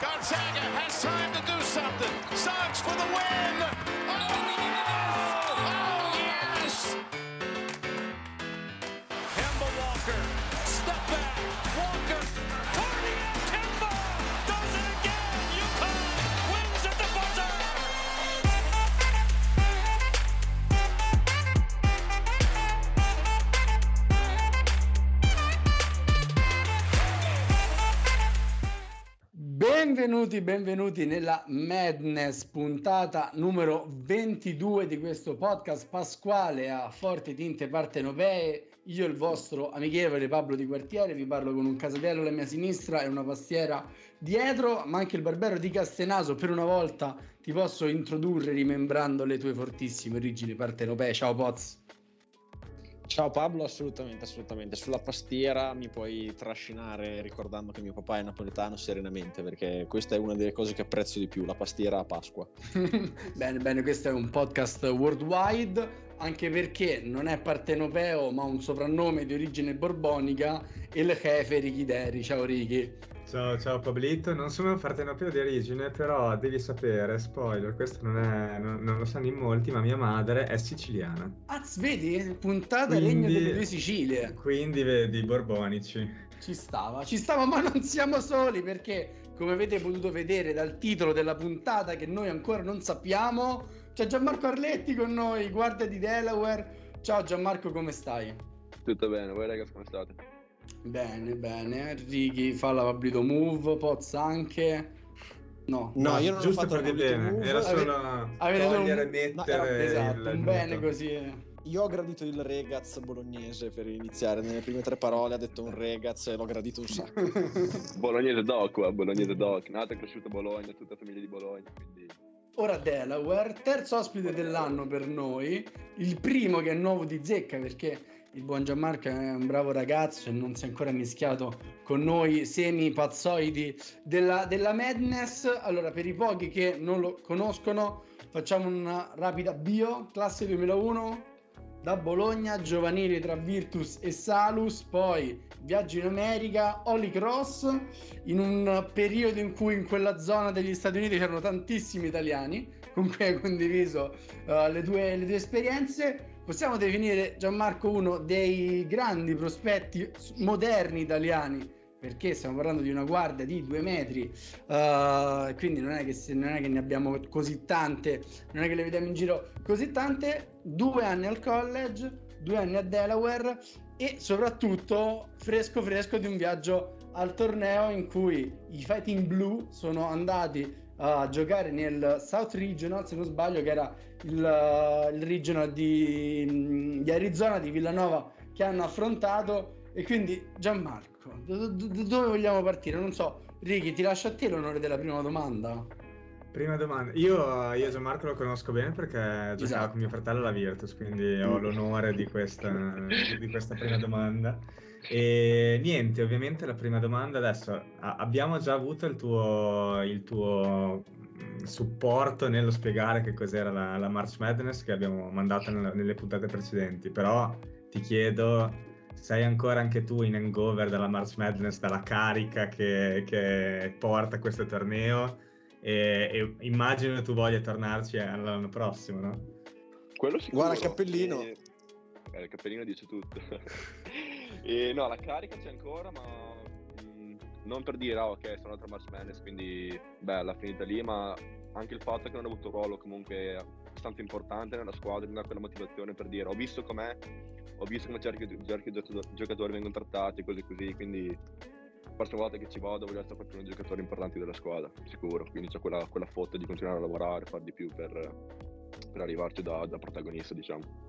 Gonzalez. Benvenuti, benvenuti nella Madness, puntata numero 22 di questo podcast pasquale a forti tinte partenopee. Io, il vostro amichevole Pablo Di Quartiere, vi parlo con un casatiello alla mia sinistra e una pastiera dietro, ma anche il barbero di Castenaso. Per una volta ti posso introdurre rimembrando le tue fortissime origini partenopee. Ciao Poz. Ciao Pablo, assolutamente, assolutamente. Sulla pastiera mi puoi trascinare ricordando che mio papà è napoletano serenamente, perché questa è una delle cose che apprezzo di più, la pastiera a Pasqua. bene, bene, questo è un podcast worldwide, anche perché non è partenopeo, ma un soprannome di origine borbonica, il Jefe Richideri. Ciao Ricky. Ciao, ciao Pablito, non sono partenopeo di origine, però devi sapere, spoiler, questo non, è, non, non lo sanno in molti, ma mia madre è siciliana. Ah, vedi? Puntata Regno delle due Sicilie. Quindi vedi, borbonici. Ci stava, ci stava, ma non siamo soli perché, come avete potuto vedere dal titolo della puntata che noi ancora non sappiamo, c'è Gianmarco Arletti con noi, guardia di Delaware. Ciao Gianmarco, come stai? Tutto bene, voi ragazzi come state? Bene, bene. Ricky fa la Pablito Move, Poz anche. No, no, io non giusto ho fatto per dire bene, move. era solo Avete togliere e un- mettere no, esatto, il, bene così. Io ho gradito il regaz bolognese per iniziare, nelle prime tre parole ha detto un regaz e l'ho gradito un sacco. Bolognese Doc, qua, Bolognese Doc, nato e cresciuto a Bologna, tutta famiglia di Bologna, quindi Ora Delaware, terzo ospite dell'anno per noi, il primo che è nuovo di zecca perché il buon Gianmarco è un bravo ragazzo e non si è ancora mischiato con noi semi pazzoidi della, della Madness. Allora, per i pochi che non lo conoscono, facciamo una rapida bio, classe 2001, da Bologna, giovanili tra Virtus e Salus, poi viaggio in America, Holy Cross, in un periodo in cui in quella zona degli Stati Uniti c'erano tantissimi italiani con cui hai condiviso uh, le, tue, le tue esperienze. Possiamo definire Gianmarco uno dei grandi prospetti moderni italiani perché stiamo parlando di una guardia di due metri, uh, quindi non è, che se, non è che ne abbiamo così tante, non è che le vediamo in giro così tante. Due anni al college, due anni a Delaware e soprattutto fresco fresco di un viaggio al torneo in cui i Fighting Blue sono andati a giocare nel South Regional, se non sbaglio, che era il, uh, il regional di, di Arizona, di Villanova, che hanno affrontato. E quindi Gianmarco, do, do, dove vogliamo partire? Non so, Ricky, ti lascio a te l'onore della prima domanda. Prima domanda, io, io Gianmarco lo conosco bene perché giocava Esatto. con mio fratello alla Virtus, quindi ho l'onore di questa, di questa prima domanda. E niente, ovviamente la prima domanda adesso, a- abbiamo già avuto il tuo, il tuo mh, supporto nello spiegare che cos'era la, la March Madness che abbiamo mandato nella- nelle puntate precedenti, però ti chiedo, sei ancora anche tu in hangover dalla March Madness, dalla carica che, che porta questo torneo? E, e immagino tu voglia tornarci l'anno prossimo, no? quello sicuro. Guarda il cappellino. E- eh, il cappellino dice tutto. e, no, la carica c'è ancora, ma mh, non per dire, ah, ok, sono un'altra March Madness, quindi bella, finita lì, ma anche il fatto che non ho avuto un ruolo comunque abbastanza importante nella squadra, mi dà quella motivazione per dire, ho visto com'è, ho visto come certi, certi giocatori- vengono trattati, così così, quindi la prossima volta che ci vado voglio essere proprio uno dei giocatori importanti della squadra, sicuro, quindi c'è quella, quella foto di continuare a lavorare, fare di più per, per arrivarci da, da protagonista, diciamo.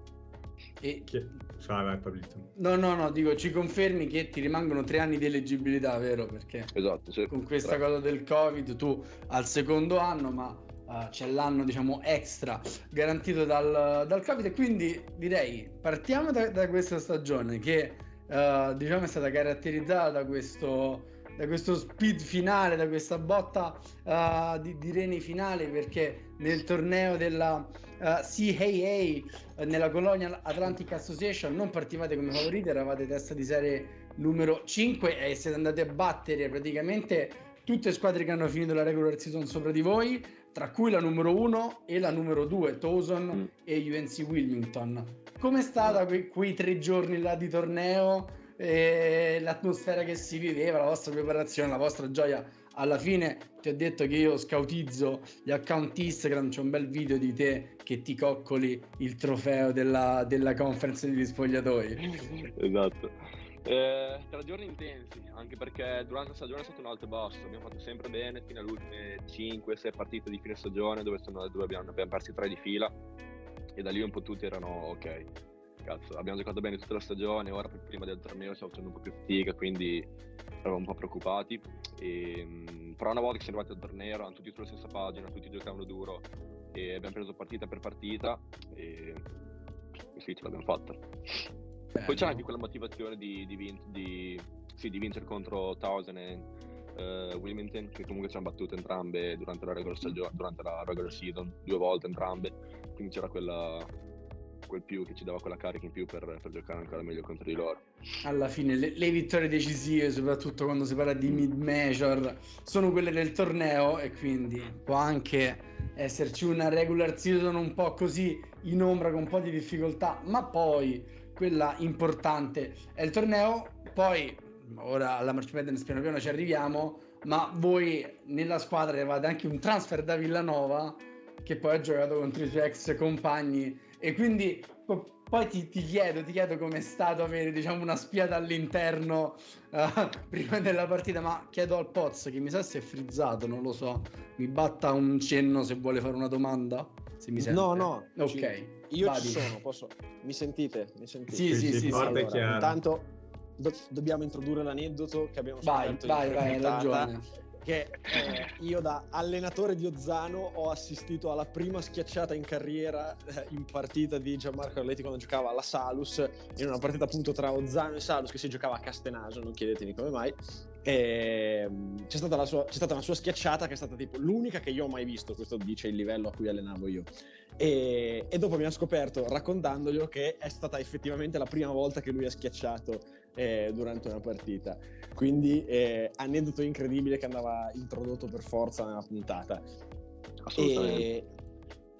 E Chi- Vai, vai, Pablito. no, no, no, dico, ci confermi che ti rimangono tre anni di eleggibilità, vero? Perché Esatto, sì. con questa cosa del Covid tu al secondo anno, ma eh, c'è l'anno diciamo extra garantito dal, dal Covid e quindi direi partiamo da, da questa stagione che eh, diciamo è stata caratterizzata da questo, da questo speed finale, da questa botta eh, di, di reni finale perché nel torneo della eh, CAA eh, nella Colonial Atlantic Association non partivate come favoriti, eravate testa di serie numero 5 e siete andati a battere praticamente tutte squadre che hanno finito la regular season sopra di voi, tra cui la numero 1 e la numero 2, Towson Mm. e UNC Wilmington. Com'è stata que- quei tre giorni là di torneo, eh, l'atmosfera che si viveva, la vostra preparazione, la vostra gioia? Alla fine ti ho detto che io scoutizzo gli account Instagram, c'è un bel video di te che ti coccoli il trofeo della, della conference degli spogliatoi. esatto. Eh, tre giorni intensi, anche perché durante la stagione è stato un alto e basso. Abbiamo fatto sempre bene fino alle ultime 5-6 partite di fine stagione, dove, sono, dove abbiamo, abbiamo persi tre di fila. E da lì un po' tutti erano ok. Cazzo, abbiamo giocato bene tutta la stagione, ora prima del torneo stiamo facendo un po' più fatica, quindi eravamo un po' preoccupati. E, mh, però una volta che siamo arrivati al torneo erano tutti sulla stessa pagina, tutti giocavano duro e abbiamo preso partita per partita e, e sì, ce l'abbiamo fatta. Poi c'è anche quella motivazione di, di, vin- di- sì, di vincere contro Towson e eh, Wilmington, che comunque ci hanno battuto entrambe durante la, regular stagio- durante la regular season, due volte entrambe, quindi c'era quella, quel più che ci dava quella carica in più per, per giocare ancora meglio contro di loro. alla fine le, le vittorie decisive, soprattutto quando si parla di mid major, sono quelle del torneo e quindi può anche esserci una regular season un po' così in ombra con un po' di difficoltà, ma poi quella importante è il torneo, poi ora alla March Madness piano piano ci arriviamo, ma voi nella squadra avevate anche un transfer da Villanova che poi ha giocato contro i suoi ex compagni e quindi po- poi ti, ti chiedo, ti chiedo com'è stato avere diciamo una spiata all'interno eh, prima della partita, ma chiedo al Poz che mi sa se è frizzato, non lo so, mi batta un cenno se vuole fare una domanda, se mi sente. No, no, Ok. ci- io vadi. ci sono, posso... Mi sentite? Mi sentite? Sì, sì, Sì, sì, Allora, chiaro. intanto do- dobbiamo introdurre l'aneddoto che abbiamo Vai, scoperto vai, in vai, hai ragione. Che eh, io da allenatore di Ozzano ho assistito alla prima schiacciata in carriera eh, in partita di Gianmarco Arletti quando giocava alla Salus in una partita appunto tra Ozzano e Salus che si giocava a Castenaso non chiedetemi come mai e, mm, c'è, stata la sua, c'è stata una sua schiacciata che è stata tipo l'unica che io ho mai visto questo dice il livello a cui allenavo io e, e dopo abbiamo scoperto raccontandoglielo che è stata effettivamente la prima volta che lui ha schiacciato eh, durante una partita quindi eh, aneddoto incredibile che andava introdotto per forza nella puntata. Assolutamente. E...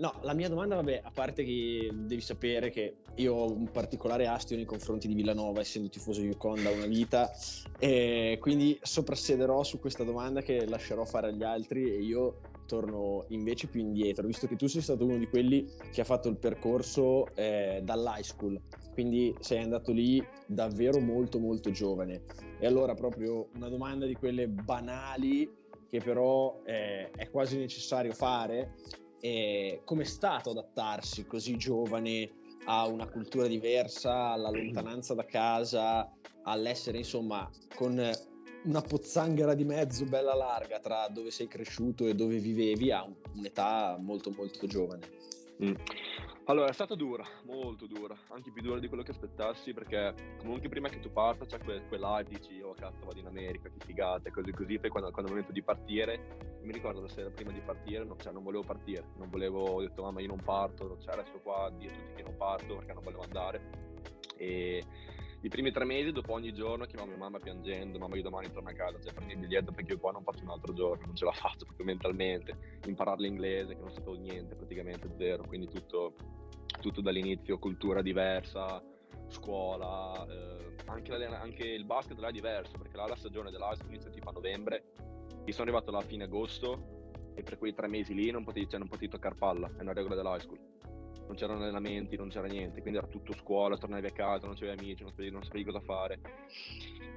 No, la mia domanda, vabbè, a parte che devi sapere che io ho un particolare astio nei confronti di Villanova, essendo tifoso Yukon da una vita, e quindi soprassiederò su questa domanda che lascerò fare agli altri e io torno invece più indietro, visto che tu sei stato uno di quelli che ha fatto il percorso eh, dall'high school, quindi sei andato lì davvero molto molto giovane. E allora proprio una domanda di quelle banali che però eh, è quasi necessario fare, è come è stato adattarsi così giovane a una cultura diversa, alla lontananza da casa, all'essere insomma con una pozzanghera di mezzo bella larga tra dove sei cresciuto e dove vivevi a un- un'età molto molto giovane. Mm. Allora, è stata dura, molto dura, anche più dura di quello che aspettassi, perché comunque prima che tu parta c'è quel, quell'hype, dici, oh cazzo vado in America, che figata, e così così, poi quando, quando è il momento di partire, mi ricordo la sera prima di partire, non, cioè non volevo partire, non volevo, ho detto mamma io non parto, cioè resto qua dire a tutti che non parto perché non volevo andare, e i primi tre mesi dopo ogni giorno chiamavo mia mamma piangendo, mamma io domani torno a casa, cioè prendi il biglietto perché io qua non faccio un altro giorno, non ce l'ho fatto proprio mentalmente, imparare l'inglese che non sapevo niente, praticamente zero, quindi tutto, tutto dall'inizio, cultura diversa, scuola, eh, anche, la- anche il basket là è diverso, perché là la stagione school inizia tipo a novembre, io sono arrivato là a fine agosto e per quei tre mesi lì non potevi, cioè, non potevi toccare palla, è una regola dell'high school. Non c'erano allenamenti, non c'era niente, quindi era tutto scuola, tornavi a casa, non c'avevi amici, non sapevi, non sapevi cosa fare.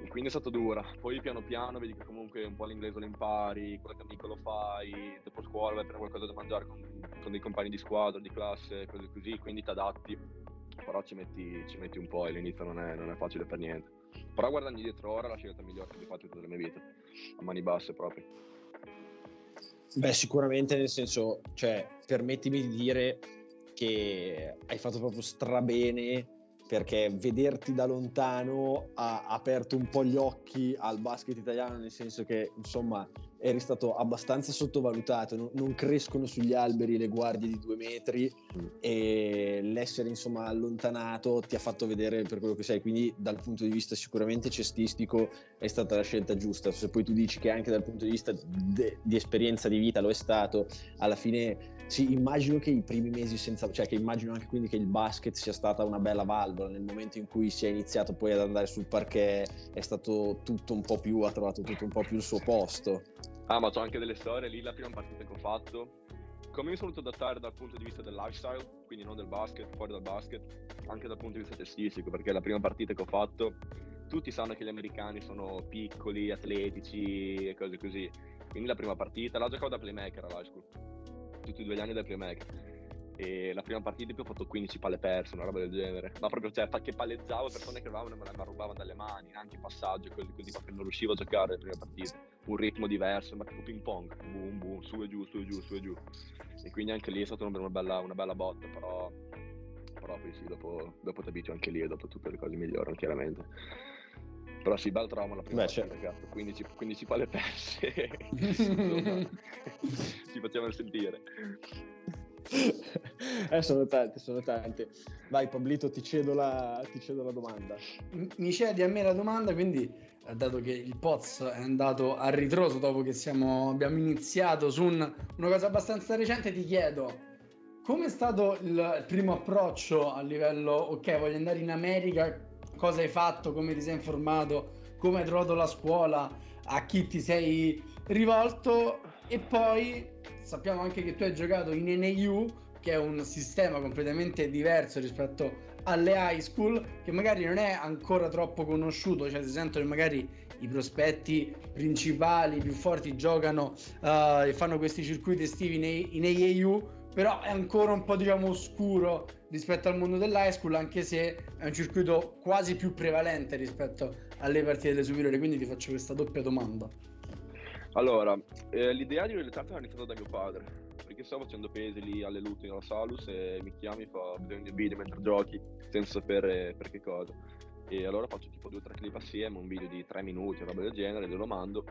E quindi è stato dura. Poi piano piano vedi che comunque un po' l'inglese lo impari, qualche amico lo fai, dopo scuola vai a prendere qualcosa da mangiare con, con dei compagni di squadra, di classe, cose così, quindi ti adatti. Però ci metti, ci metti un po' e all'inizio non è, non è facile per niente. Però guardando indietro ora la scelta migliore che ho fatto in tutta la mia vita, a mani basse proprio. Beh, sicuramente nel senso, cioè, permettimi di dire che hai fatto proprio strabene perché vederti da lontano ha aperto un po' gli occhi al basket italiano, nel senso che, insomma, eri stato abbastanza sottovalutato, no? non crescono sugli alberi le guardie di due metri Mm. e l'essere insomma allontanato ti ha fatto vedere per quello che sei, quindi dal punto di vista sicuramente cestistico è stata la scelta giusta, se poi tu dici che anche dal punto di vista de- di esperienza di vita lo è stato, alla fine sì, immagino che i primi mesi senza, cioè che immagino anche quindi che il basket sia stata una bella valvola nel momento in cui si è iniziato poi ad andare sul parquet, è stato tutto un po' più, ha trovato tutto un po' più il suo posto. Ah, ma c'ho anche delle storie lì, la prima partita che ho fatto. Come mi sono voluto adattare dal punto di vista del lifestyle, quindi non del basket, fuori dal basket, anche dal punto di vista cestistico, perché la prima partita che ho fatto, tutti sanno che gli americani sono piccoli, atletici e cose così. Quindi la prima partita, la giocavo da playmaker all'high school, tutti e due gli anni da playmaker. E la prima partita poi ho fatto 15 palle perse, una roba del genere. Ma proprio, cioè, che pallezzavo, persone che arrivavano e me la rubavano dalle mani, anche i passaggi, così, così perché non riuscivo a giocare le prime partite. Un ritmo diverso, ma tipo ping pong, boom boom, su e giù, su e giù, su e giù. E quindi anche lì è stata una bella, una bella botta, però, però poi sì, dopo, dopo ti abitui anche lì e dopo tutte le cose migliorano, chiaramente. Però sì, bel trauma la prima Beh, partita, certo. cazzo, 15, 15 palle perse. Insomma, ci facevano sentire. eh, sono tante, sono tante. Vai Pablito, ti cedo la, ti cedo la domanda. Mi cedi a me la domanda, quindi eh, dato che il Poz è andato a ritroso dopo che siamo, abbiamo iniziato su un- una cosa abbastanza recente, ti chiedo come è stato il primo approccio a livello, ok, voglio andare in America, cosa hai fatto, come ti sei informato, come hai trovato la scuola, a chi ti sei rivolto. E poi sappiamo anche che tu hai giocato in NAU, che è un sistema completamente diverso rispetto alle high school, che magari non è ancora troppo conosciuto, cioè si sentono magari i prospetti principali più forti giocano eh, e fanno questi circuiti estivi nei- in AAU, però è ancora un po' diciamo oscuro rispetto al mondo dell'high school, anche se è un circuito quasi più prevalente rispetto alle partite delle superiori, quindi ti faccio questa doppia domanda. Allora, eh, l'idea di Realizzata era iniziata da mio padre, perché stavo facendo pesi lì alle lutti nella Salus e mi chiami e fa bisogno di video mentre giochi, senza sapere per che cosa. E allora faccio tipo due o tre clip assieme, un video di tre minuti, roba del genere, glielo mando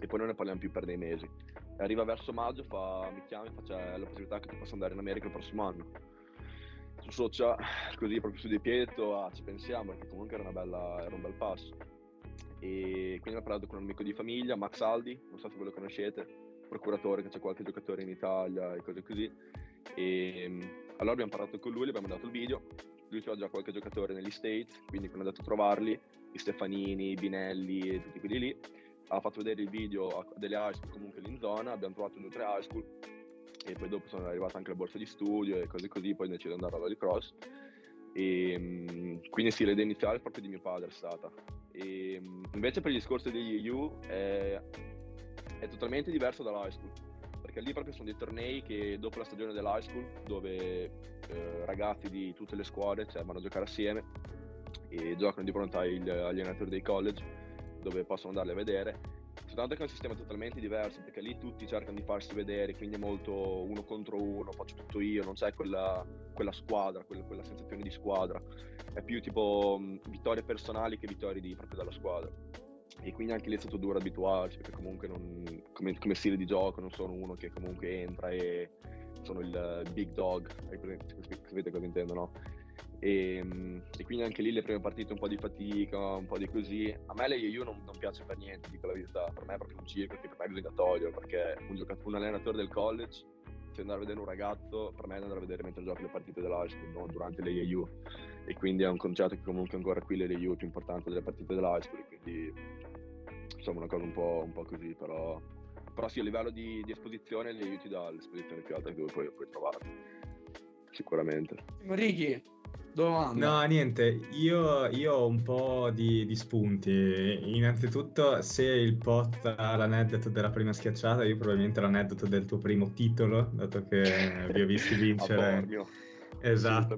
e poi non ne parliamo più per dei mesi. Arriva verso maggio, fa, mi chiama e fa c'è la possibilità che tu possa andare in America il prossimo anno. Su Socia, così proprio su ho detto, ah, ci pensiamo, perché comunque era, bella, era un bel passo e quindi ho parlato con un amico di famiglia, Max Aldi, non so se ve lo conoscete, procuratore che c'è qualche giocatore in Italia e cose così. E mm, allora abbiamo parlato con lui, gli abbiamo dato il video, lui aveva già qualche giocatore negli States, quindi è andato a trovarli, i Stefanini, Binelli e tutti quelli lì, ha fatto vedere il video delle high school comunque lì in zona, abbiamo trovato due o tre high school e poi dopo sono arrivate anche le borse di studio e cose così, poi deciso di andare alla cross. E mm, quindi sì, l'idea iniziale è proprio di mio padre è stata. E mm, invece per il discorso degli EU è, è totalmente diverso dall'high school, perché lì proprio sono dei tornei che dopo la stagione dell'high school, dove eh, ragazzi di tutte le scuole cioè, vanno a giocare assieme e giocano di fronte agli, allenatori dei college, dove possono andarli a vedere. Soltanto che è un sistema totalmente diverso, perché lì tutti cercano di farsi vedere, quindi è molto uno contro uno, faccio tutto io, non c'è quella, quella squadra, quella, quella sensazione di squadra. È più tipo vittorie personali che vittorie di, proprio della squadra. E quindi anche lì è stato duro abituarsi, perché comunque non, come, come stile di gioco non sono uno che comunque entra e sono il big dog, sapete cosa intendo, no? E, mm, e quindi anche lì le prime partite un po' di fatica, un po' di così. A me l'AIU non, non piace per niente, dico la verità. Per me è proprio un circo che per me è obbligatorio, perché un, giocatore, un allenatore del college, se andare a vedere un ragazzo, per me è andare a vedere mentre gioca le partite dell'high school, non durante l'AIU. E quindi è un concetto che comunque ancora qui l'AIU è più importante delle partite dell'high school, quindi insomma una cosa un po', un po' così, però... Però sì, a livello di, di esposizione l'AIU ti dà l'esposizione più alta che puoi, puoi trovare, sicuramente. Ricky, domanda. No, niente, io, io ho un po' di, di spunti. Innanzitutto, se il pot ha l'aneddoto della prima schiacciata, io probabilmente l'aneddoto del tuo primo titolo, dato che vi ho visti vincere. Esatto,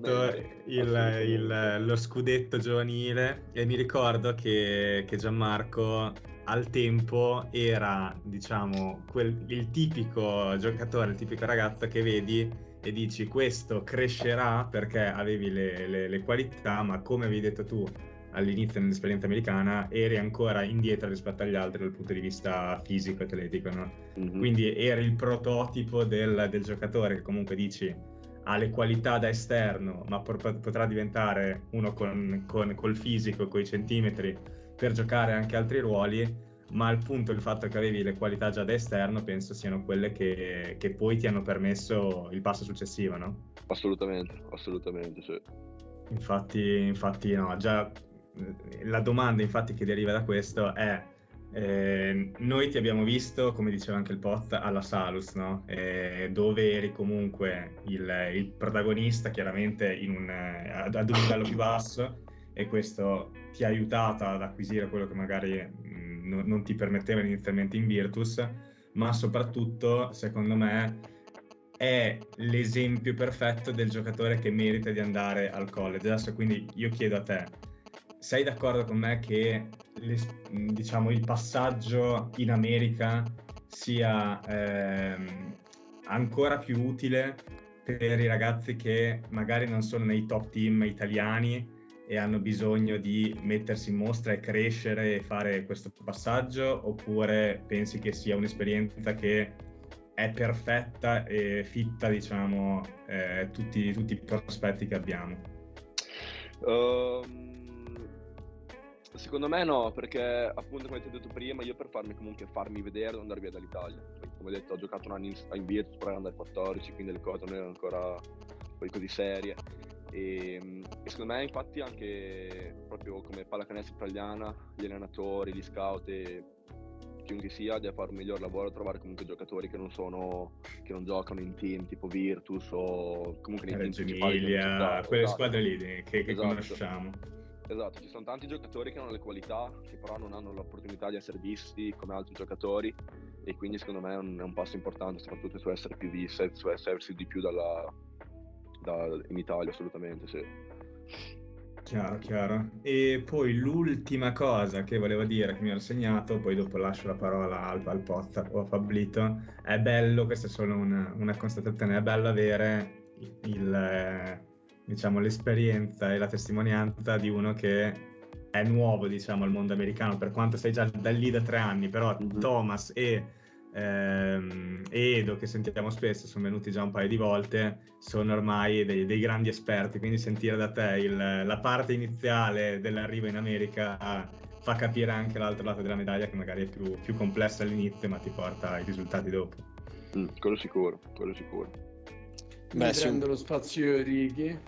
il- il- lo scudetto giovanile e mi ricordo che, che Gianmarco al tempo era, diciamo, quel- il tipico giocatore, il tipico ragazzo che vedi e dici questo crescerà perché avevi le, le- le qualità, ma come avevi detto tu, all'inizio dell'esperienza americana eri ancora indietro rispetto agli altri dal punto di vista fisico e atletico, no? Mhm. Quindi eri il prototipo del, del giocatore che comunque dici ha le qualità da esterno, ma por- potrà diventare uno con, con, col fisico, con i centimetri per giocare anche altri ruoli. Ma al punto il fatto che avevi le qualità già da esterno penso siano quelle che, che poi ti hanno permesso il passo successivo, no? Assolutamente, assolutamente, sì. Infatti, infatti no, già la domanda infatti che deriva da questo è eh, noi ti abbiamo visto, come diceva anche il Pot, alla Salus, no? Eh, dove eri comunque il, il protagonista, chiaramente in un, eh, ad, ad un livello più basso, e questo ti ha aiutato ad acquisire quello che magari mh, non, non ti permetteva inizialmente in Virtus, ma soprattutto, secondo me, è l'esempio perfetto del giocatore che merita di andare al college. Adesso quindi io chiedo a te, sei d'accordo con me che le- diciamo, il passaggio in America sia ehm, ancora più utile per i ragazzi che magari non sono nei top team italiani e hanno bisogno di mettersi in mostra e crescere e fare questo passaggio oppure pensi che sia un'esperienza che è perfetta e fitta diciamo eh, tutti, tutti i prospetti che abbiamo Ehm, secondo me no, perché appunto come ti ho detto prima, io per farmi comunque farmi vedere devo andare via dall'Italia. Perché, come detto, ho giocato un anno in, in Virtus, però under 14, quindi le cose non erano ancora poi così serie. E, e secondo me infatti anche proprio come pallacanestro italiana, gli allenatori, gli scout e chiunque sia deve fare un miglior lavoro a trovare comunque giocatori che non sono che non giocano in team tipo Virtus o comunque nei team Reggio principali delle Emilia, quelle Esatto. squadre lì che, che Esatto. conosciamo Esatto, ci sono tanti giocatori che hanno le qualità, che però non hanno l'opportunità di essere visti come altri giocatori e quindi secondo me è un, è un passo importante soprattutto su essere più visti, su essersi di più dalla, da- in Italia assolutamente, sì. Chiaro, chiaro. E poi l'ultima cosa che volevo dire, che mi ero segnato, poi dopo lascio la parola al, al Potta o a Fablito, è bello, questa è solo una, una constatazione, è bello avere il, diciamo, l'esperienza e la testimonianza di uno che è nuovo, diciamo, al mondo americano, per quanto sei già da lì da tre anni, però Mhm. Thomas e ehm, e Edo, che sentiamo spesso, sono venuti già un paio di volte, sono ormai dei, dei grandi esperti, quindi sentire da te il- la parte iniziale dell'arrivo in America fa capire anche l'altro lato della medaglia che magari è più, più complessa all'inizio ma ti porta ai risultati dopo. Mm, quello sicuro, quello sicuro. Mi Beh, sì. prendo lo spazio Righi.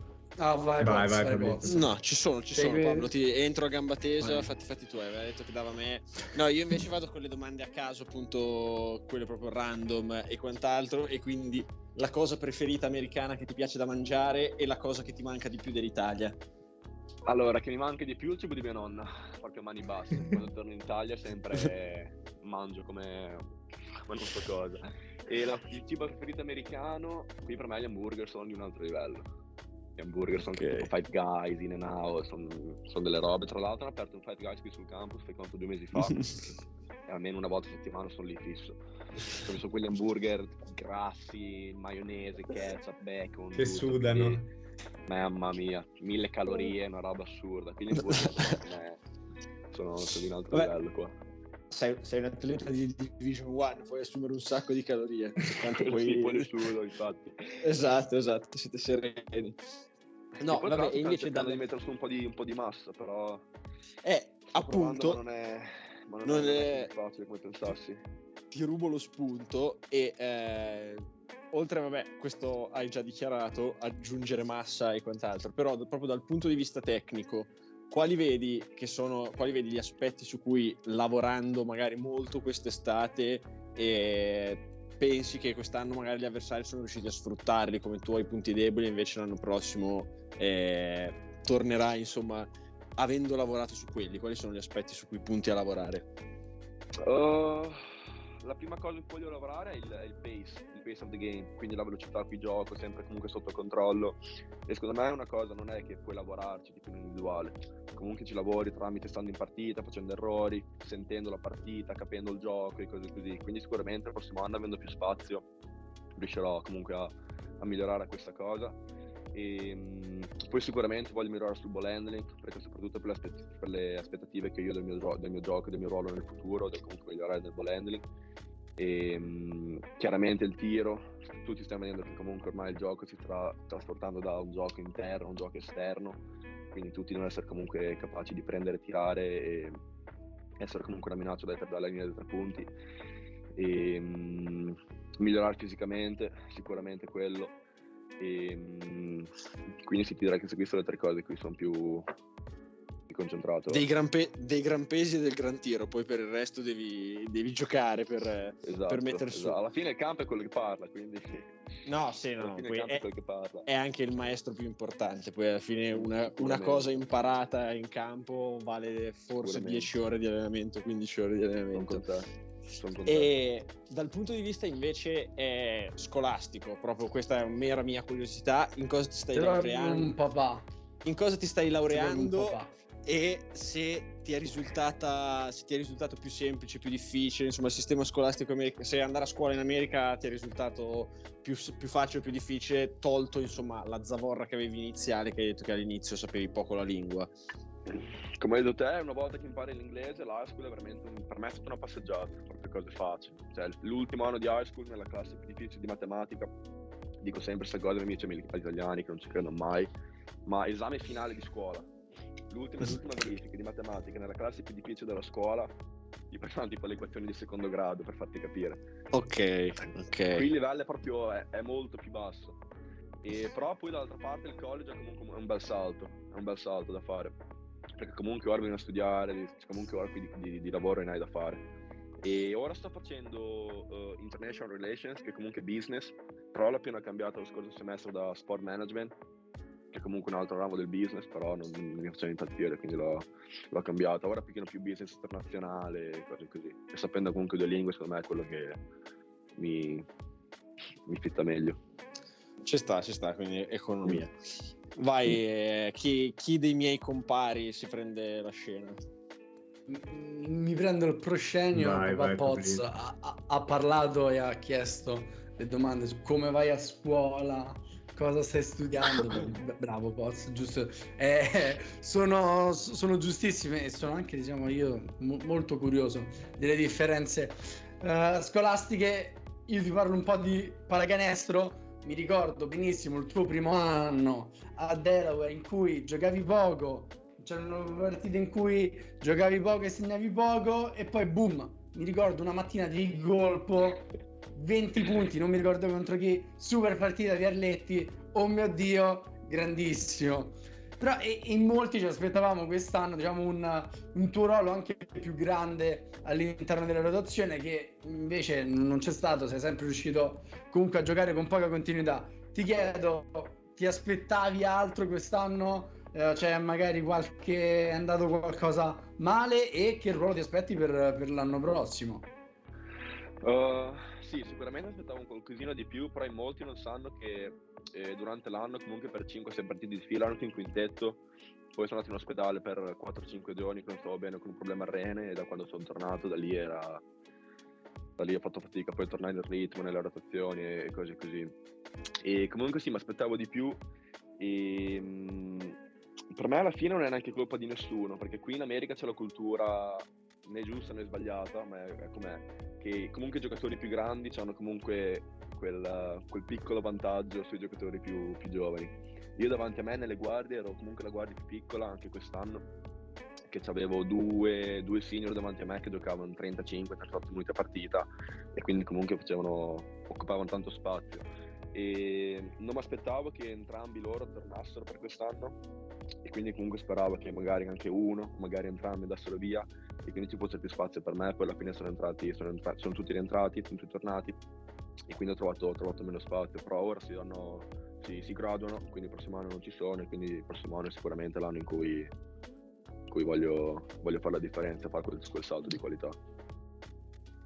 Ah, vai, Vai, vai, vai, Fabrizio. Poz. No, ci sono, ci sono Pablo, ti entro a gamba tesa, Vai. fatti, fatti tu, aveva detto che dava a me. No, io invece vado con le domande a caso, appunto, quelle proprio random e quant'altro, e quindi la cosa preferita americana che ti piace da mangiare e la cosa che ti manca di più dell'Italia. Allora, che mi manca di più il cibo di mia nonna, proprio a mani basse. Quando torno in Italia sempre mangio come, come non so cosa. E la- il cibo preferito americano, qui per me gli hamburger sono di un altro livello. Gli hamburger sono Ok. tipo Five Guys, In and Out, sono, sono delle robe. Tra l'altro hanno aperto un Five Guys qui sul campus, fai conto due mesi fa. e almeno una volta a settimana sono lì fisso. Sono, sono quegli hamburger grassi, maionese, ketchup, bacon. Che tutto, sudano. quindi- Mamma mia, mille calorie, una roba assurda. Quindi sono, sono di un altro Vabbè. livello qua. Sei, sei un atleta di Division 1, puoi assumere un sacco di calorie. Tanto poi... Sì, poi nessuno, infatti. Esatto, esatto, siete sereni. No, E vabbè, e invece dalle... di mettere su un po' di, un po' di massa, però Eh, provando, appunto, non è, non non è, è facile come pensassi. ti rubo lo spunto e eh, oltre, vabbè, questo hai già dichiarato, aggiungere massa e quant'altro, però proprio dal punto di vista tecnico, quali vedi sono, quali vedi gli aspetti su cui lavorando magari molto quest'estate e pensi che quest'anno magari gli avversari sono riusciti a sfruttarli come tu hai punti deboli e invece l'anno prossimo eh, tornerai insomma avendo lavorato su quelli, quali sono gli aspetti su cui punti a lavorare? Uh, la prima cosa in cui voglio lavorare è il, è il pace, il pace of the game, quindi la velocità a cui gioco, sempre comunque sotto controllo. E secondo me è una cosa, non è che puoi lavorarci tipo in individuale, comunque ci lavori tramite stando in partita, facendo errori, sentendo la partita, capendo il gioco e cose così. Quindi sicuramente il prossimo anno, avendo più spazio, riuscirò comunque a, a migliorare questa cosa. E, mh, poi sicuramente voglio migliorare sul ball handling, perché soprattutto per le, aspetti- per le aspettative che io ho del mio, del mio gioco, del mio ruolo nel futuro, devo comunque migliorare nel ball handling. E, mh, chiaramente il tiro, tutti stiamo vedendo che comunque ormai il gioco si sta trasportando da un gioco interno a un gioco esterno, quindi tutti devono essere comunque capaci di prendere, tirare e essere comunque una minaccia dalla, dalla linea dei tre punti. E, mh, migliorare fisicamente, sicuramente quello. E, mh, quindi si ti direi che se queste sono le tre cose qui sono più, concentrato. Dei gran, pe- dei gran pesi e del gran tiro, poi per il resto devi, devi giocare per, Esatto, per mettere su. esatto. Alla fine il campo è quello che parla, quindi No, sì, no, è, è quello che parla. è anche il maestro più importante. Poi alla fine una, una cosa imparata in campo vale forse Sicuramente. 10 ore di allenamento, 15 ore di allenamento. E dal punto di vista invece scolastico, proprio questa è una mera mia curiosità, in cosa ti stai Te lo un laureando? papà. In cosa ti stai laureando? E se ti è risultata se ti è risultato più semplice, più difficile, insomma il sistema scolastico se andare a scuola in America ti è risultato più, più facile o più difficile, tolto insomma la zavorra che avevi iniziale, che hai detto che all'inizio sapevi poco la lingua. Come hai detto te, una volta che impari l'inglese, l'high school è veramente un, per me è stata una passeggiata, proprio cose facili. Cioè, l'ultimo anno di high school, nella classe più difficile di matematica, dico sempre questa cosa ai miei amici italiani che non ci credono mai, ma esame finale di scuola. L'ultima, l'ultima verifica di matematica nella classe più difficile della scuola, gli prendevano tipo le equazioni di secondo grado per farti capire. Ok, Qui ok. il livello è proprio è, è molto più basso. E, però poi dall'altra parte il college è comunque un bel salto, è un bel salto da fare. Perché comunque ora bisogna studiare, di- comunque ora qui di, di- di lavoro ne hai da fare. E ora sto facendo eh, International Relations, che è comunque business, però l'ho appena cambiato lo scorso semestre da Sport Management, che è comunque un altro ramo del business, però non, non mi faceva impazzire, quindi l'ho, l'ho cambiato. Ora un pochino più business internazionale e cose così. E sapendo comunque due lingue, secondo me è quello che mi, mi fitta meglio. Ci sta, ci sta, quindi economia. Vai, eh, chi, chi dei miei compari si prende la scena? M- Mi prendo il proscenio, Vai, vai, Poz ha- ha parlato e ha chiesto le domande su come vai a scuola, cosa stai studiando. Bravo Poz, giusto. Eh, sono, sono giustissime e sono anche, diciamo, io mo- molto curioso delle differenze eh, scolastiche. Io ti parlo un po' di pallacanestro. Mi ricordo benissimo il tuo primo anno a Delaware in cui giocavi poco, c'erano partite in cui giocavi poco e segnavi poco e poi boom, mi ricordo una mattina di colpo 20 punti, non mi ricordo contro chi, super partita di Arletti, oh mio Dio, grandissimo. Però in molti ci aspettavamo quest'anno, diciamo, un, un tuo ruolo anche più grande all'interno della rotazione che invece non c'è stato, sei sempre riuscito comunque a giocare con poca continuità. Ti chiedo, ti aspettavi altro quest'anno? Eh, cioè magari qualche è andato qualcosa male e che ruolo ti aspetti per, per l'anno prossimo? Uh, sì, sicuramente aspettavo un qualcosina di più, però in molti non sanno che eh, durante l'anno, comunque per 5-6 partite di fila, ero in quintetto, poi sono andato in ospedale per 4-5 giorni che non stavo bene con un problema al rene e da quando sono tornato da lì era... Da lì ho fatto fatica poi a tornare nel ritmo, nelle rotazioni e, cose così. E comunque sì, mi aspettavo di più e mh, per me alla fine non è neanche colpa di nessuno, perché qui in America c'è la cultura né giusta né sbagliata, ma è, com'è che comunque i giocatori più grandi hanno comunque quel, quel piccolo vantaggio sui giocatori più, più giovani. Io davanti a me nelle guardie ero comunque la guardia più piccola anche quest'anno, che avevo due, due senior davanti a me che giocavano 35-38 minuti a partita e quindi comunque facevano, occupavano tanto spazio. E non mi aspettavo che entrambi loro tornassero per quest'anno e quindi comunque speravo che magari anche uno, magari entrambi andassero via e quindi ci fosse più spazio per me. Poi alla fine sono entrati, sono, entra- sono tutti rientrati, sono tutti tornati e quindi ho trovato, ho trovato meno spazio. Però ora si, danno, si, si graduano, quindi il prossimo anno non ci sono e quindi il prossimo anno è sicuramente l'anno in cui, in cui voglio, voglio fare la differenza, fare quel, quel salto di qualità.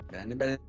Bene, bene.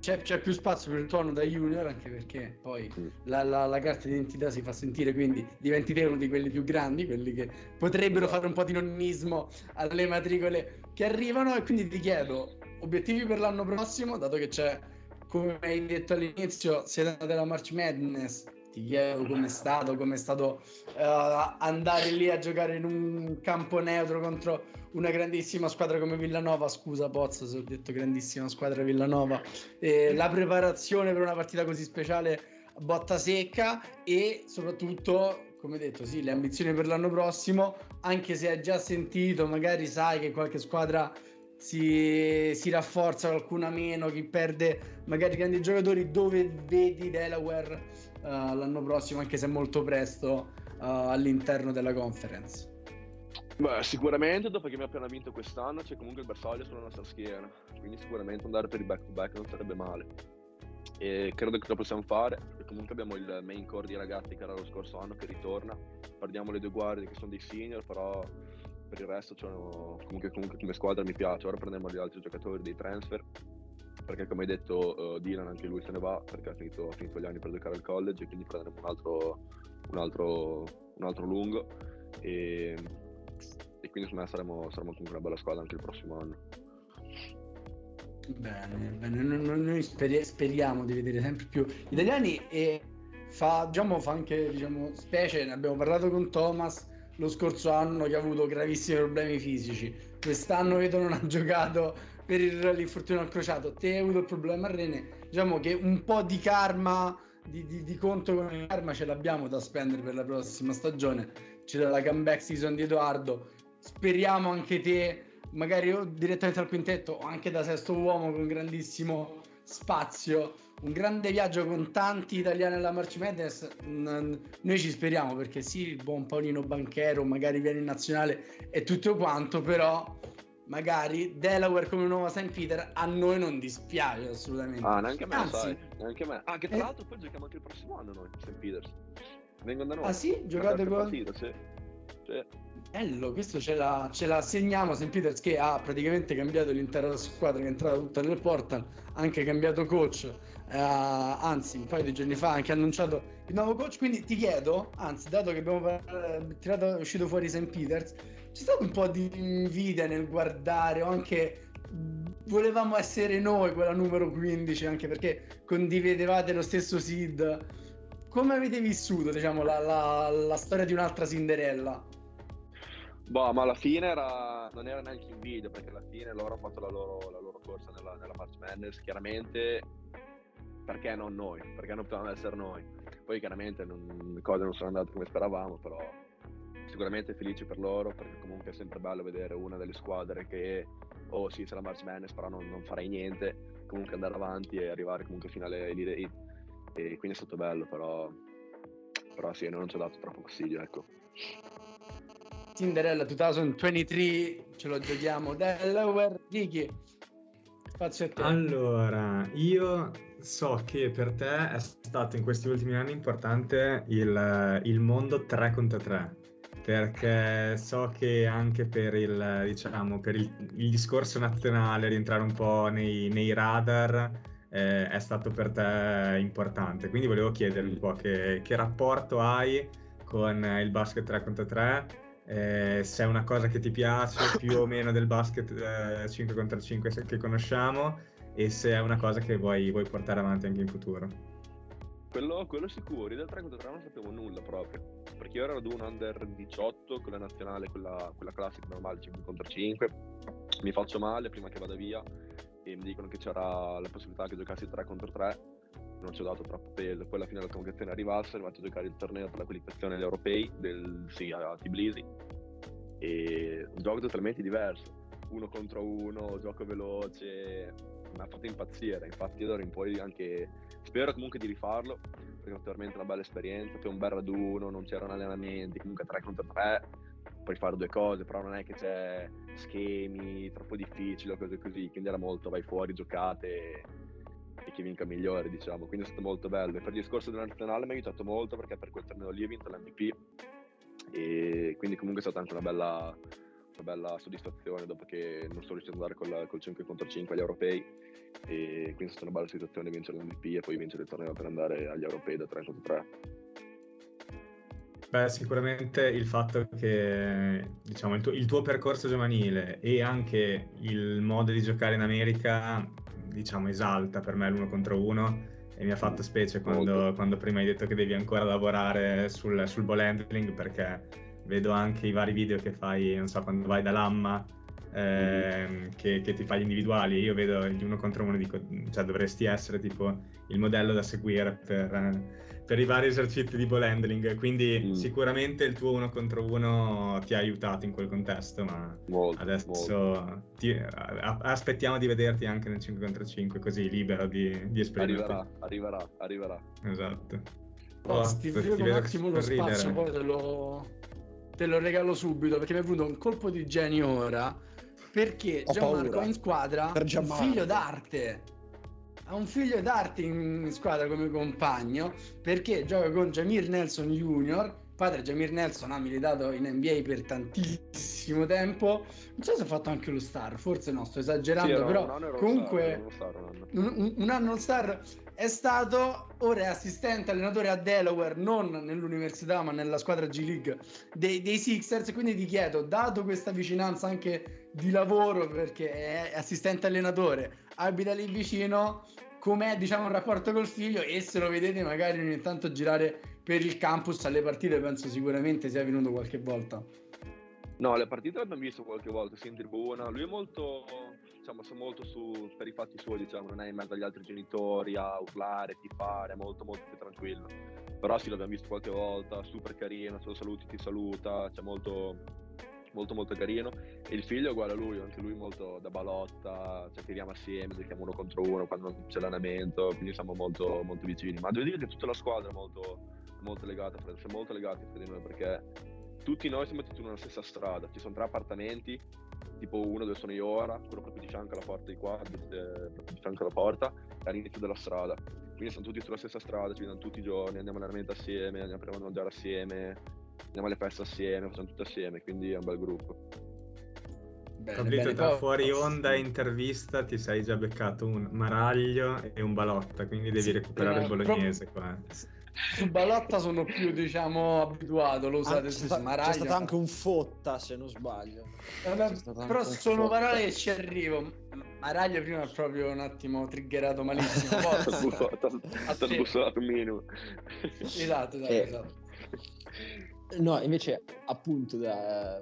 C'è, c'è più spazio per il tuo anno da junior anche perché poi Mm. la, la- la carta d'identità si fa sentire, quindi diventi uno di quelli più grandi, quelli che potrebbero fare un po' di nonnismo alle matricole che arrivano. E quindi ti chiedo, obiettivi per l'anno prossimo, dato che c'è, come hai detto all'inizio, siete alla March Madness, ti chiedo com'è stato, com'è stato uh, andare lì a giocare in un campo neutro contro una grandissima squadra come Villanova. Scusa, Pozzo, se ho detto grandissima squadra Villanova. Eh, la preparazione per una partita così speciale botta secca e soprattutto, come detto, sì, le ambizioni per l'anno prossimo, anche se hai già sentito, magari sai che qualche squadra si, si, rafforza, qualcuna meno, chi perde magari grandi giocatori, dove vedi Delaware uh, l'anno prossimo, anche se molto presto, uh, all'interno della conference? Beh, sicuramente dopo che abbiamo appena vinto quest'anno c'è comunque il bersaglio sulla nostra schiena, quindi sicuramente andare per il back to back non sarebbe male. E credo che lo possiamo fare, comunque abbiamo il main core di ragazzi che era lo scorso anno che ritorna, perdiamo le due guardie che sono dei senior, però per il resto comunque, comunque come squadra mi piace. Ora prendiamo gli altri giocatori dei transfer perché come hai detto uh, Dylan anche lui se ne va perché ha finito, ha finito, gli anni per giocare al college e quindi prenderemo un altro, un altro, un altro lungo e, e, quindi secondo me saremo, saremo comunque una bella squadra anche il prossimo anno. Bene, bene. noi speriamo di vedere sempre più italiani e fa, diciamo, fa anche diciamo, specie, ne abbiamo parlato con Thomas lo scorso anno che ha avuto gravissimi problemi fisici. Quest'anno vedo non ha giocato per l'infortunio al crociato. Te hai avuto il problema a Rene. Diciamo che un po' di karma, di, di, di conto con il karma ce l'abbiamo da spendere per la prossima stagione. C'è la comeback season di Edoardo. Speriamo anche te, magari o direttamente al quintetto o anche da sesto uomo con grandissimo spazio un grande viaggio con tanti italiani alla March Madness. Noi ci speriamo perché sì, il buon Paolino Banchero magari viene in nazionale e tutto quanto, però magari Delaware come nuova St. Peter a noi non dispiace assolutamente. Ah, neanche a me, Anzi, sai, neanche a me. Ah, che tra eh... l'altro poi giochiamo anche il prossimo anno noi, St. Peters. Vengono da noi. Ah sì? Giocate con... Partita, sì. sì. Bello, questo ce la, ce la segniamo St. Peters che ha praticamente cambiato l'intera squadra che è entrata tutta nel portal, anche cambiato coach, eh, anzi un paio di giorni fa anche annunciato il nuovo coach, quindi ti chiedo, anzi dato che abbiamo eh, tirato, uscito fuori St. Peters, c'è stato un po' di invidia nel guardare o anche volevamo essere noi quella numero 15 anche perché condividevate lo stesso seed come avete vissuto diciamo la, la, la storia di un'altra Cinderella? Boh, ma alla fine era, non era neanche in video perché alla fine loro hanno fatto la loro, la loro corsa nella, nella March Madness. Chiaramente, perché non noi? Perché non potevamo essere noi? Poi, chiaramente, non, le cose non sono andate come speravamo, però sicuramente felici per loro perché comunque è sempre bello vedere una delle squadre che, oh sì, c'è la March Madness, però non, non farei niente. Comunque andare avanti e arrivare comunque fino alle Elite E quindi è stato bello, però, però sì, non ci ha dato troppo consiglio, ecco. Cinderella 2023 ce lo giochiamo. Delaware Ricky spazio a te. Allora io so che per te è stato in questi ultimi anni importante il, il mondo 3 contro 3 perché so che anche per il, diciamo, per il, il discorso nazionale rientrare un po' nei, nei radar eh, è stato per te importante. Quindi volevo chiederti un po' che, che rapporto hai con il basket 3 contro 3 eh, se è una cosa che ti piace più o meno del basket eh, 5 contro 5 che conosciamo e se è una cosa che vuoi, vuoi portare avanti anche in futuro. Quello, quello sicuro, io del 3 contro 3 non sapevo nulla proprio, perché io ero ad un under 18 con la nazionale, quella, quella classica normale 5 contro 5, mi faccio male prima che vada via e mi dicono che c'era la possibilità che giocassi 3 contro 3 non ci ho dato troppo peso. Poi alla fine la convocazione è arrivato a giocare il torneo per la qualificazione agli europei del, sì, a Tbilisi. E un gioco totalmente diverso. Uno contro uno, gioco veloce, mi ha fatto impazzire. Infatti, d'ora in poi anche spero comunque di rifarlo perché è veramente una bella esperienza. Poi un bel raduno, non c'erano allenamenti, comunque 3 contro 3 puoi fare due cose, però non è che c'è schemi troppo difficili o cose così, quindi era molto vai fuori, giocate e chi vinca migliore, diciamo. Quindi è stato molto bello. E per il discorso della nazionale mi ha aiutato molto perché per quel torneo lì ho vinto l'MVP e quindi comunque è stata anche una bella, una bella soddisfazione dopo che non sono riuscito ad andare col, col 5 contro 5 agli europei e quindi è stata una bella situazione vincere l'MVP e poi vincere il torneo per andare agli europei da 3 contro 3. Beh, sicuramente il fatto che diciamo, il, tuo, il tuo percorso giovanile e anche il modo di giocare in America diciamo, esalta per me l'uno contro uno e mi ha fatto specie quando, quando, prima hai detto che devi ancora lavorare sul, sul ball handling perché vedo anche i vari video che fai, non so, quando vai da Lamma ehm, che, che, ti fa gli individuali. Io vedo gli uno contro uno, dico, cioè dovresti essere tipo il modello da seguire per, per i vari esercizi di ball handling. Quindi mm. sicuramente il tuo uno contro uno ti ha aiutato in quel contesto, ma molto, adesso molto. Ti, a, aspettiamo di vederti anche nel 5 contro 5, così libero di, di esprimerti. Arriverà, arriverà, arriverà. Esatto. Oh, oh, ti, ti vedo un attimo lo spazio, poi te lo, te lo regalo subito perché mi è venuto un colpo di genio ora perché Ho Gianmarco paura. in squadra un figlio d'arte. Ha un figlio d'arte in squadra come compagno perché gioca con Jamir Nelson Jr. Padre Jamir Nelson ha militato in NBA per tantissimo tempo. Non so se ha fatto anche lo star, forse no, sto esagerando, sì, però un comunque star, un, un, anno star è stato, ora è assistente allenatore a Delaware, non nell'università ma nella squadra G League dei, dei Sixers, quindi ti chiedo, dato questa vicinanza anche di lavoro, perché è assistente allenatore, abita lì vicino, com'è diciamo il rapporto col figlio e se lo vedete magari ogni tanto girare per il campus alle partite, penso sicuramente sia venuto qualche volta. No, le partite l'abbiamo visto qualche volta, sì, in tribuna. Lui è molto, diciamo, molto su, per i fatti suoi, diciamo, non è in mezzo agli altri genitori a urlare, tifare, è molto, molto più tranquillo. Però sì, l'abbiamo visto qualche volta, super carino, se lo saluti ti saluta, cioè molto, molto, molto carino. E il figlio è uguale a lui, anche lui molto da balotta, cioè tiriamo assieme, giochiamo uno contro uno quando c'è l'allenamento, quindi siamo molto, molto vicini. Ma devo dire che tutta la squadra è molto, molto legata, siamo molto legati fra di noi perché tutti noi siamo tutti nella stessa strada, ci sono tre appartamenti, tipo uno dove sono io ora, quello proprio di fianco alla porta di qua, proprio di fianco alla porta, è all'inizio della strada. Quindi siamo tutti sulla stessa strada, ci vediamo tutti i giorni, andiamo all'allenamento assieme, andiamo a mangiare assieme, andiamo alle feste assieme, facciamo tutto assieme, quindi è un bel gruppo. Bene, Capito, tra poi... fuori onda e intervista ti sei già beccato un Maraglio e un Balotta, quindi devi sì, recuperare il bolognese qua. Su Balotta sono più, diciamo, abituato, lo usate su Smaraglia. C'è stato anche un Fotta, se non sbaglio. Eh, però sono parole che ci arrivo. Maraglia prima è proprio un attimo triggerato malissimo. Ha sbussolato un minimo. Esatto, esatto, eh. esatto. No, invece, appunto, da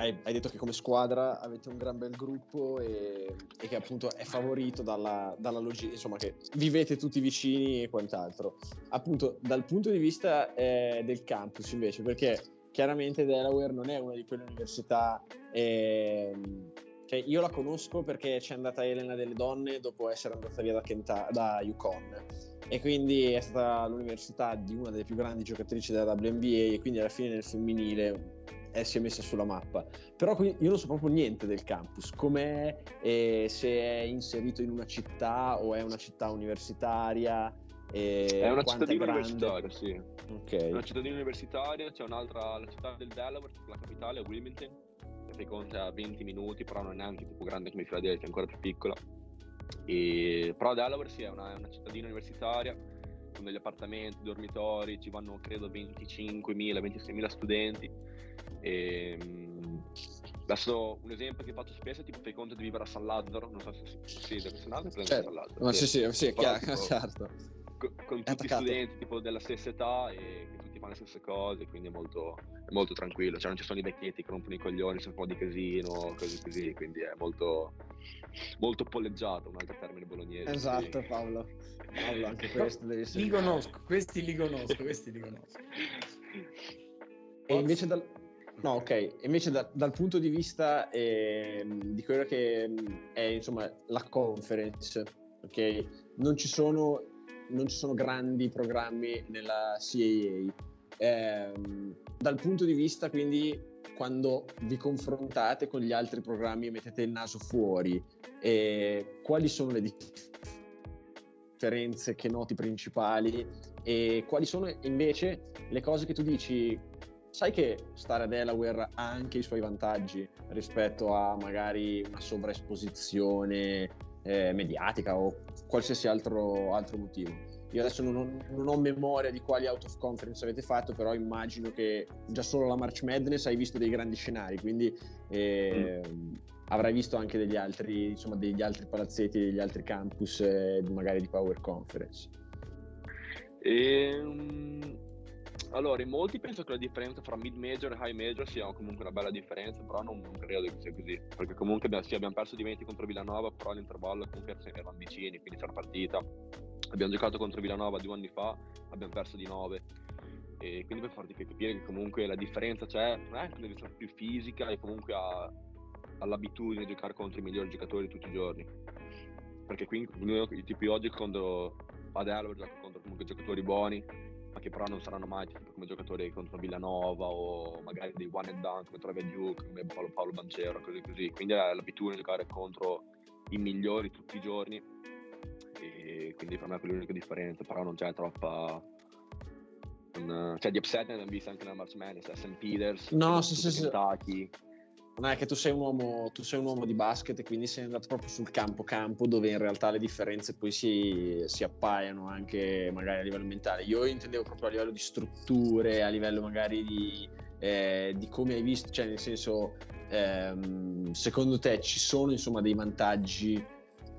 hai, hai, detto che come squadra avete un gran bel gruppo e, e che appunto è favorito dalla, dalla logica, insomma che vivete tutti vicini e quant'altro. Appunto dal punto di vista eh, del campus invece, perché chiaramente Delaware non è una di quelle università... Eh, cioè io la conosco perché c'è andata Elena delle donne dopo essere andata via da, Kenta, da UConn e quindi è stata l'università di una delle più grandi giocatrici della WNBA e quindi alla fine nel femminile eh, si è messa sulla mappa. Però qui io non so proprio niente del campus, com'è, eh, se è inserito in una città o è una città universitaria. Eh, è una cittadina universitaria, sì. Okay. È una cittadina universitaria, c'è un'altra, la città del Delaware, la capitale, Wilmington, che conta a 20 minuti, però non è neanche più grande come Philadelphia, è ancora più piccola. E, però Delaware sì, è una, è una cittadina universitaria con degli appartamenti, dormitori, ci vanno credo 25.000, 26.000 studenti e, ehm, adesso un esempio che faccio spesso è tipo fai conto di vivere a San Lazzaro, non so se sì, deve San Lazzaro prende certo. San Lazzaro. Ma sì, sì, sì, sì chiaro, tipo, certo. Con, con tutti gli studenti tipo della stessa età e che fanno le stesse cose, quindi è molto, è molto tranquillo, cioè non ci sono i vecchietti che rompono i coglioni, c'è un po' di casino, così così, quindi è molto, molto polleggiato, un altro termine bolognese. Esatto, sì. Paolo. Paolo, anche questo devi essere. Li conosco, questi li conosco, questi li conosco. E invece dal, No, ok. Invece da, dal punto di vista eh, di quello che mm, è insomma la conference, ok? Non ci sono, non ci sono grandi programmi nella CAA. Eh, dal punto di vista quindi quando vi confrontate con gli altri programmi e mettete il naso fuori, eh, quali sono le differenze che noti principali e quali sono invece le cose che tu dici sai che stare a Delaware ha anche i suoi vantaggi rispetto a magari una sovraesposizione eh, mediatica o qualsiasi altro, altro, motivo. Io adesso non ho, non ho, memoria di quali out of conference avete fatto, però immagino che già solo la March Madness hai visto dei grandi scenari, quindi eh, mm. avrai visto anche degli altri, insomma, degli altri palazzetti, degli altri campus, eh, magari di Power Conference. E, um, allora, in molti penso che la differenza fra mid major e high major sia comunque una bella differenza, però non, non credo che sia così. Perché comunque abbiamo, sì, abbiamo perso di 20 contro Villanova, però all'intervallo comunque erano vicini, quindi c'era partita. Abbiamo giocato contro Villanova due anni fa, abbiamo perso di 9. E quindi per farti capire che comunque la differenza c'è, non è che deve essere più fisica e comunque ha, ha l'abitudine di giocare contro i migliori giocatori tutti i giorni. Perché qui, tipo oggi contro ad Delaware gioco contro comunque giocatori buoni, ma che però non saranno mai tipo, come giocatori contro Villanova o magari dei one and done come Trevor Duke, come Paolo, Paolo Bancero, così così. Quindi è l'abitudine di giocare contro i migliori tutti i giorni e quindi per me è l'unica differenza, però non c'è troppa... Un, cioè di upset ne abbiamo visto anche nella March Madness, St. Peters, no, sì, sì, Kentucky. Sì non è che tu sei, un uomo, tu sei un uomo di basket e quindi sei andato proprio sul campo campo dove in realtà le differenze poi si, si appaiano anche magari a livello mentale. Io intendevo proprio a livello di strutture, a livello magari di, eh, di come hai visto, cioè nel senso, ehm, secondo te ci sono insomma dei vantaggi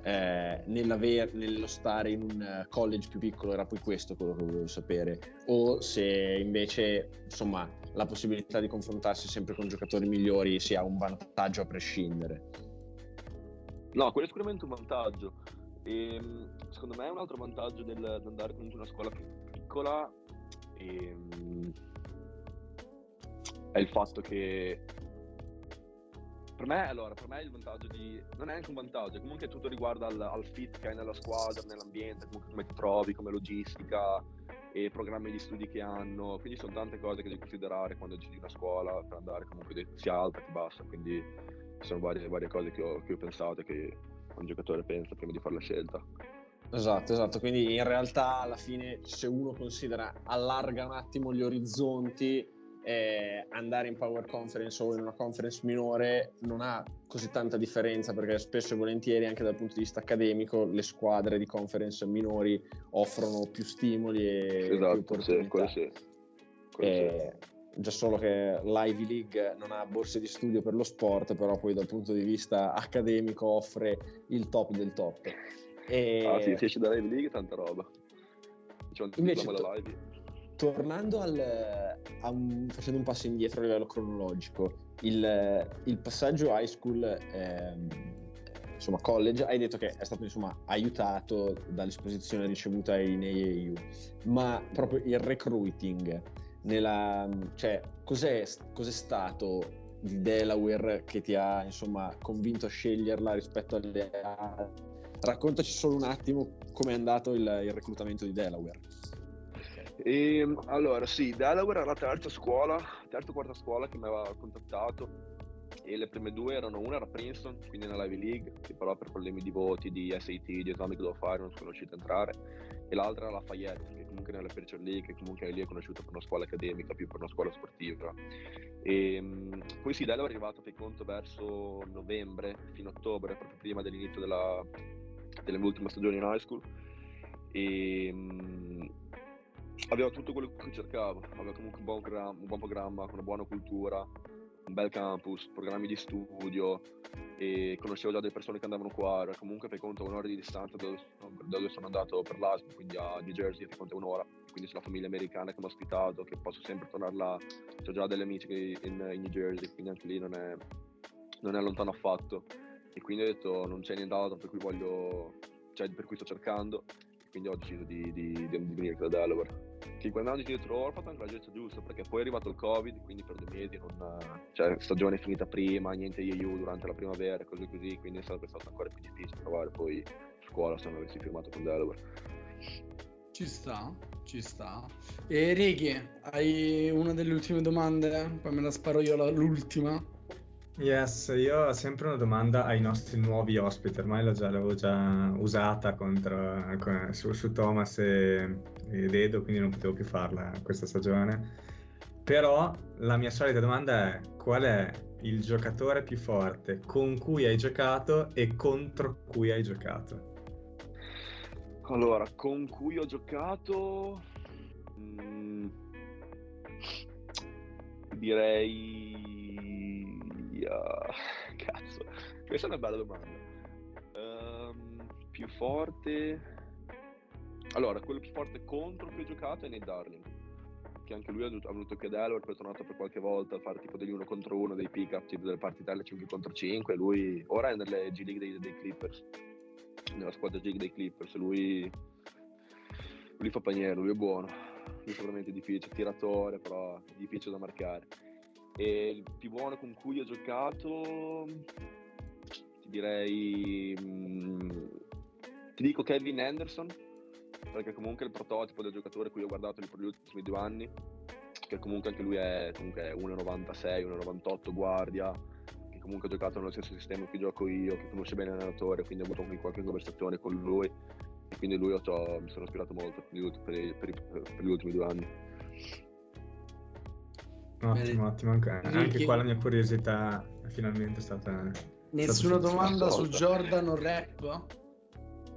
eh, nello stare in un college più piccolo era poi questo quello che volevo sapere. O se invece insomma la possibilità di confrontarsi sempre con giocatori migliori sia un vantaggio a prescindere. No quello è sicuramente un vantaggio. E ehm, secondo me un altro vantaggio del, andare comunque in una scuola più piccola e, ehm, è il fatto che per me, allora, per me il vantaggio di... non è neanche un vantaggio, comunque tutto riguarda al, al fit che hai nella squadra, nell'ambiente, come ti trovi, come logistica e programmi di studi che hanno, quindi sono tante cose che devi considerare quando giri una scuola per andare comunque sia alta che bassa, quindi sono varie, varie cose che ho, che ho pensato che un giocatore pensa prima di fare la scelta. Esatto, esatto, quindi in realtà alla fine se uno considera allarga un attimo gli orizzonti eh, andare in power conference o in una conference minore non ha così tanta differenza perché spesso e volentieri anche dal punto di vista accademico le squadre di conference minori offrono più stimoli e esatto, più. Sì, sì. Eh, già solo che l'Ivy League non ha borse di studio per lo sport però poi dal punto di vista accademico offre il top del top e... ah sì, se esce dall'Ivy League tanta roba un Invece, to- tornando al, un, facendo un passo indietro a livello cronologico, il, il passaggio high school, ehm, insomma college, hai detto che è stato insomma aiutato dall'esposizione ricevuta in AAU, ma proprio il recruiting, nella, cioè cos'è, cos'è stato di Delaware che ti ha insomma convinto a sceglierla rispetto alle altre? Raccontaci solo un attimo com'è andato il, il reclutamento di Delaware. E, ehm, allora, sì, Delaware era la terza scuola, terza o quarta scuola che mi aveva contattato e le prime due erano, una era Princeton, quindi nella Ivy League, che però per problemi di voti, di SAT, di esami che devo fare non sono riuscito a entrare, e l'altra era Lafayette, che comunque nella Aperture League, che comunque lì è conosciuta per una scuola accademica, più per una scuola sportiva. E, ehm, poi sì, Delaware è arrivato, fai conto, verso novembre, fino a ottobre, proprio prima dell'inizio della, delle ultime stagioni in high school, e ehm, aveva tutto quello che cercavo, aveva comunque un buon, gra- un buon programma, una buona cultura, un bel campus, programmi di studio e conoscevo già delle persone che andavano qua, era comunque fai conto un'ora di distanza da dove, sono andato per l'ASP, quindi a New Jersey fai conto un'ora, quindi c'è la famiglia americana che mi ha ospitato, che posso sempre tornare là, ho già delle amici in, in, New Jersey, quindi anche lì non è, non è lontano affatto. E quindi ho detto non c'è nient'altro per cui voglio, cioè per cui sto cercando. Quindi ho deciso di, di, di venire da Delaware. Che hanno dietro ho fatto anche la scelta giusta perché poi è arrivato il covid quindi per due mesi non, cioè stagione finita prima niente IU durante la primavera così così quindi è stato, ancora più difficile trovare poi scuola se non avessi firmato con Delaware. Ci sta ci sta. E Righi hai una delle ultime domande? Poi me la sparo io l'ultima Yes, io ho sempre una domanda ai nostri nuovi ospiti, ormai l'ho già, l'avevo già usata contro, su, su, Thomas e, ed Edo, quindi non potevo più farla questa stagione. Però la mia solita domanda è qual è il giocatore più forte con cui hai giocato e contro cui hai giocato? Allora, con cui ho giocato... Mm, direi Cazzo, questa è una bella domanda. Ehm, più forte... Allora, quello più forte contro cui ho giocato è Nate Darling. Che anche lui ha, ha venuto qui a Delaware, poi è tornato per qualche volta a fare tipo degli uno contro uno, dei pick-up, tipo delle partitelle 5 contro 5. Lui ora è nelle G League dei, dei Clippers, nella squadra G League dei Clippers. Lui, lui fa paniere, lui è buono. Lui è veramente difficile, tiratore, però difficile da marcare. E il più buono con cui ho giocato, ti direi, mm, ti dico Kevin Anderson, perché comunque è il prototipo del giocatore cui ho guardato per gli ultimi due anni, che comunque anche lui è, comunque 1,96, 1,98 guardia, che comunque ha giocato nello stesso sistema che gioco io, che conosce bene l'allenatore, quindi ho avuto anche qualche conversazione con lui, e quindi lui ho, mi sono ispirato molto per per, per, per gli ultimi due anni. Ottimo, ottimo. Anche, anche qua la mia curiosità finalmente è stata... Nessuna stata domanda su Jordan o rap?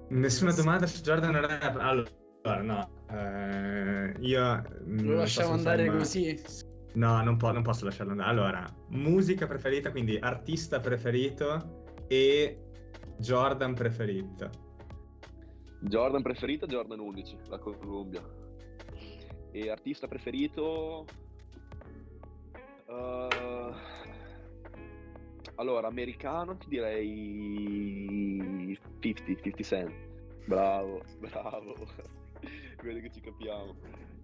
Nessuna domanda su Jordan o rap? Allora, no. Eh, io... Lo lasciamo andare ma... così? No, non, po- non posso lasciarlo andare. Allora, musica preferita, quindi artista preferito e Jordan preferito. Jordan preferito, Jordan 11, la Columbia. E artista preferito, Uh, allora, americano ti direi 50, 50 Cent. Bravo, bravo. Vedo che ci capiamo.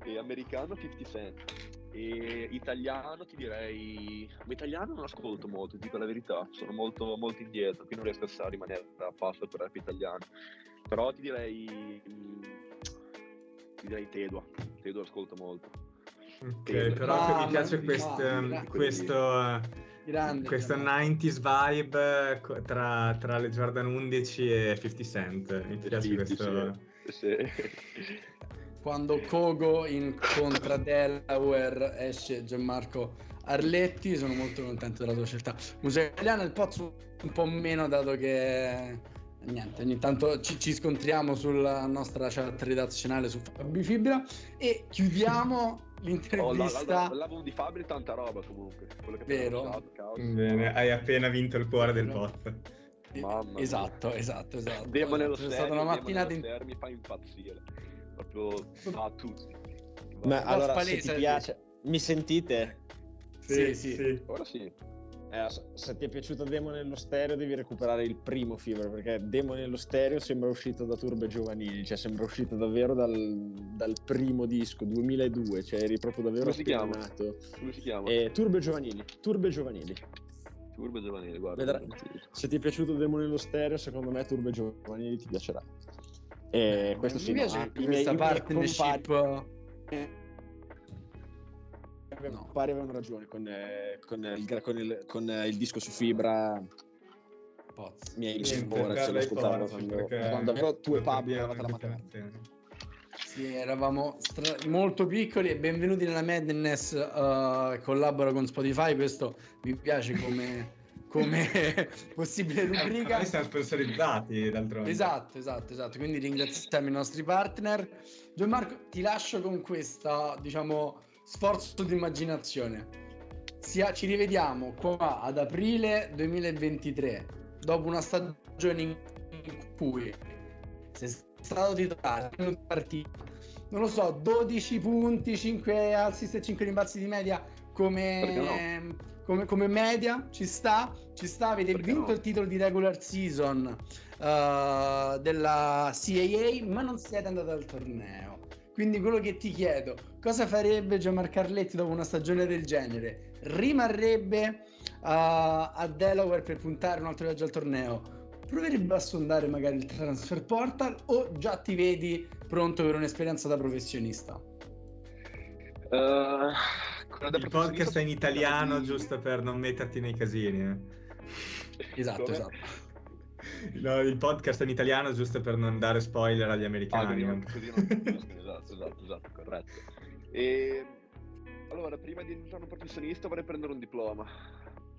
E americano 50 Cent. E italiano ti direi... Ma italiano non ascolto molto, dico la verità. Sono molto, molto indietro, qui non riesco a rimanere a passo per rap italiano. Però ti direi... Ti direi Tedua. Tedua ascolto molto. Ok, però ah, mi piace questo, no, questo, grande, questo 90s vibe tra, tra, le Jordan 11 e 50 Cent. Mi piace 50, questo. Sì. Quando Kogo incontra Delaware esce Gianmarco Arletti, sono molto contento della tua scelta. Musica italiana, il Pozzo un po' meno dato che niente, ogni tanto ci, ci, scontriamo sulla nostra chat redazionale su Fabi Fibra e chiudiamo l'intervista. Oh, l'album di Fabri tanta roba comunque. Quello che Vero. Usato, Bene, hai appena vinto il cuore del pot. Mamma esatto, esatto, esatto. Demo nello C'è stata una mattinata in... mi fa impazzire. Proprio a tutti. Ma allora, se ti piace, mi sentite? Sì, sì, sì. Ora sì. Eh, se ti è piaciuto Demo nello stereo devi recuperare il primo Fever perché Demo nello stereo sembra uscito da Turbe Giovanili, cioè sembra uscito davvero dal, dal primo disco 2002, cioè eri proprio davvero Come si chiama? nato. Come si chiama? Eh, Turbe Giovanili, Turbe Giovanili. Turbe Giovanili, guarda. Vedrai, se ti è piaciuto Demo nello stereo, secondo me Turbe Giovanili ti piacerà. E questo mi sì, piace no, questa partnership compari no. pare avevano ragione con, eh, con, il, con, il, con eh, il, disco su fibra. Pozz. Mi hai ora se lo ascoltavo quando, quando avevo tu e Pablo eravate la mattina. Sì, eravamo stra- molto piccoli e benvenuti nella Madness. Uh, collaboro con Spotify. Questo mi piace come, come possibile rubrica. Noi siamo sponsorizzati d'altronde. Esatto, esatto, esatto. Quindi ringraziamo i nostri partner. Gianmarco, ti lascio con questa, diciamo, sforzo di immaginazione. Ci rivediamo qua ad aprile 2023, dopo una stagione in cui sei stato titolare, partita, non lo so, 12 punti, 5 assist e 5 rimbalzi di media come, no? come, come, media, ci sta, ci sta, avete Perché vinto no? il titolo di regular season uh, della CAA, ma non siete andati al torneo. Quindi quello che ti chiedo, cosa farebbe Gianmarco Carletti dopo una stagione del genere? Rimarrebbe uh, a Delaware per puntare un altro viaggio al torneo? Proverebbe a sondare magari il transfer portal o già ti vedi pronto per un'esperienza da professionista? Uh, il podcast è in italiano giusto per non metterti nei casini. Eh. Esatto, Come? esatto. No, il podcast in italiano giusto per non dare spoiler agli americani. Ah, così non, esatto, esatto, esatto, corretto. E allora, prima di diventare un professionista vorrei prendere un diploma.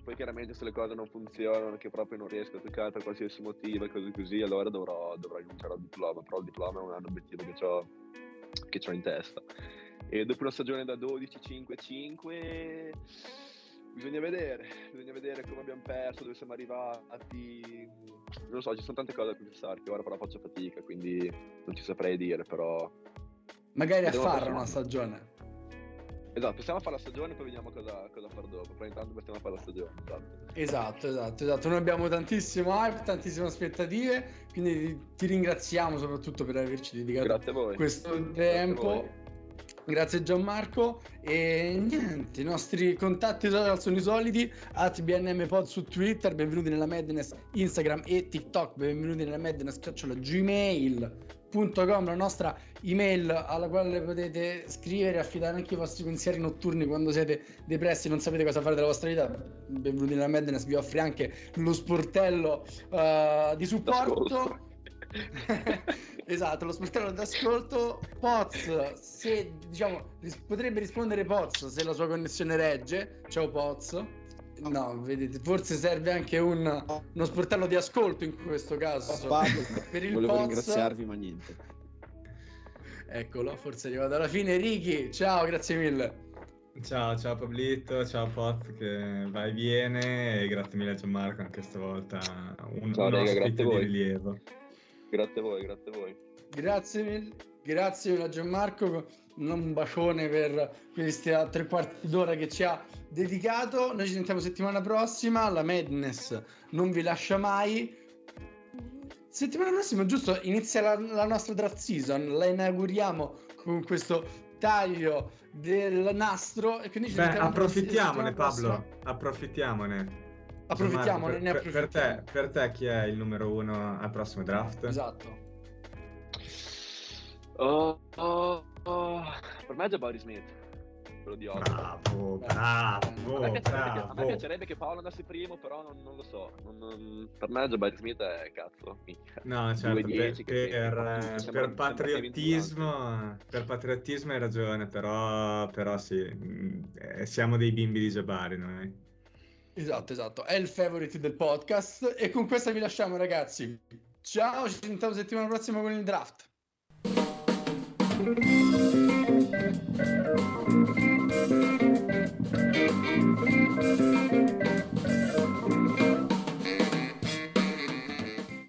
Poi chiaramente se le cose non funzionano, che proprio non riesco a giocare per qualsiasi motivo e cose così, allora dovrò, dovrò rinunciare al diploma. Però il diploma è un obiettivo che ho, che ho in testa. E dopo una stagione da 12, 5, 5 Bisogna vedere, bisogna vedere come abbiamo perso, dove siamo arrivati. Non lo so, ci sono tante cose da pensare, che ora però faccio fatica, quindi non ci saprei dire, però... Magari a cosa- una stagione. Esatto, possiamo fare la stagione e poi vediamo cosa, cosa fare dopo, però intanto possiamo fare la stagione. esatto. Esatto, esatto, esatto. Noi abbiamo tantissimo hype, tantissime aspettative, quindi ti ringraziamo soprattutto per averci dedicato questo tempo. Grazie Gianmarco. E niente, i nostri contatti social sono i soliti. At BNMPod su Twitter, benvenuti nella Madness. Instagram e TikTok, benvenuti nella Madness chiocciola gmail.com la nostra email alla quale potete scrivere e affidare anche i vostri pensieri notturni quando siete depressi e non sapete cosa fare della vostra vita. Benvenuti nella Madness vi offre anche lo sportello eh, di supporto. esatto, lo sportello d'ascolto. Poz, se diciamo, ris- potrebbe rispondere Poz se la sua connessione regge. Ciao Poz. No, vedete, forse serve anche un, uno sportello di ascolto in questo caso. Pablo, Per il volevo Poz. ringraziarvi, ma niente. Eccolo, forse è arrivato alla fine. Ricky, ciao, grazie mille. Ciao, ciao Pablito, ciao Pot che va e viene e grazie mille a Gianmarco anche stavolta un, Ciao, un raga, ospite di voi. rilievo. Grazie a voi, grazie a voi. Grazie mille, grazie mille a Gianmarco. Un bacione per questi tre quarti d'ora che ci ha dedicato. Noi ci sentiamo settimana prossima. La Madness non vi lascia mai. Settimana prossima, giusto, inizia la, la nostra draft season. La inauguriamo con questo taglio del nastro. E quindi ci Beh, sentiamo approfittiamone settimana prossima. Pablo, approfittiamone. Approfittiamone, ne Gianmarco, per, per, per approfittiamo. te, per te chi è il numero uno al prossimo draft? Esatto. Oh, oh, oh. Per me è Jabari Smith. Quello di oggi. Bravo, Bravo. A bravo, me, piacerebbe che, a me bravo. piacerebbe che Paolo andasse primo, però non, non lo so. Non- non- per me Jabari Smith è cazzo. No, certo, 2-10 per, che per, sembra- per patriottismo, per patriottismo hai ragione, però, però sì, mh, eh, siamo dei bimbi di Jabari noi. Esatto, esatto, è il favorite del podcast e con questa vi lasciamo ragazzi. Ciao, ci sentiamo settimana prossima con il draft.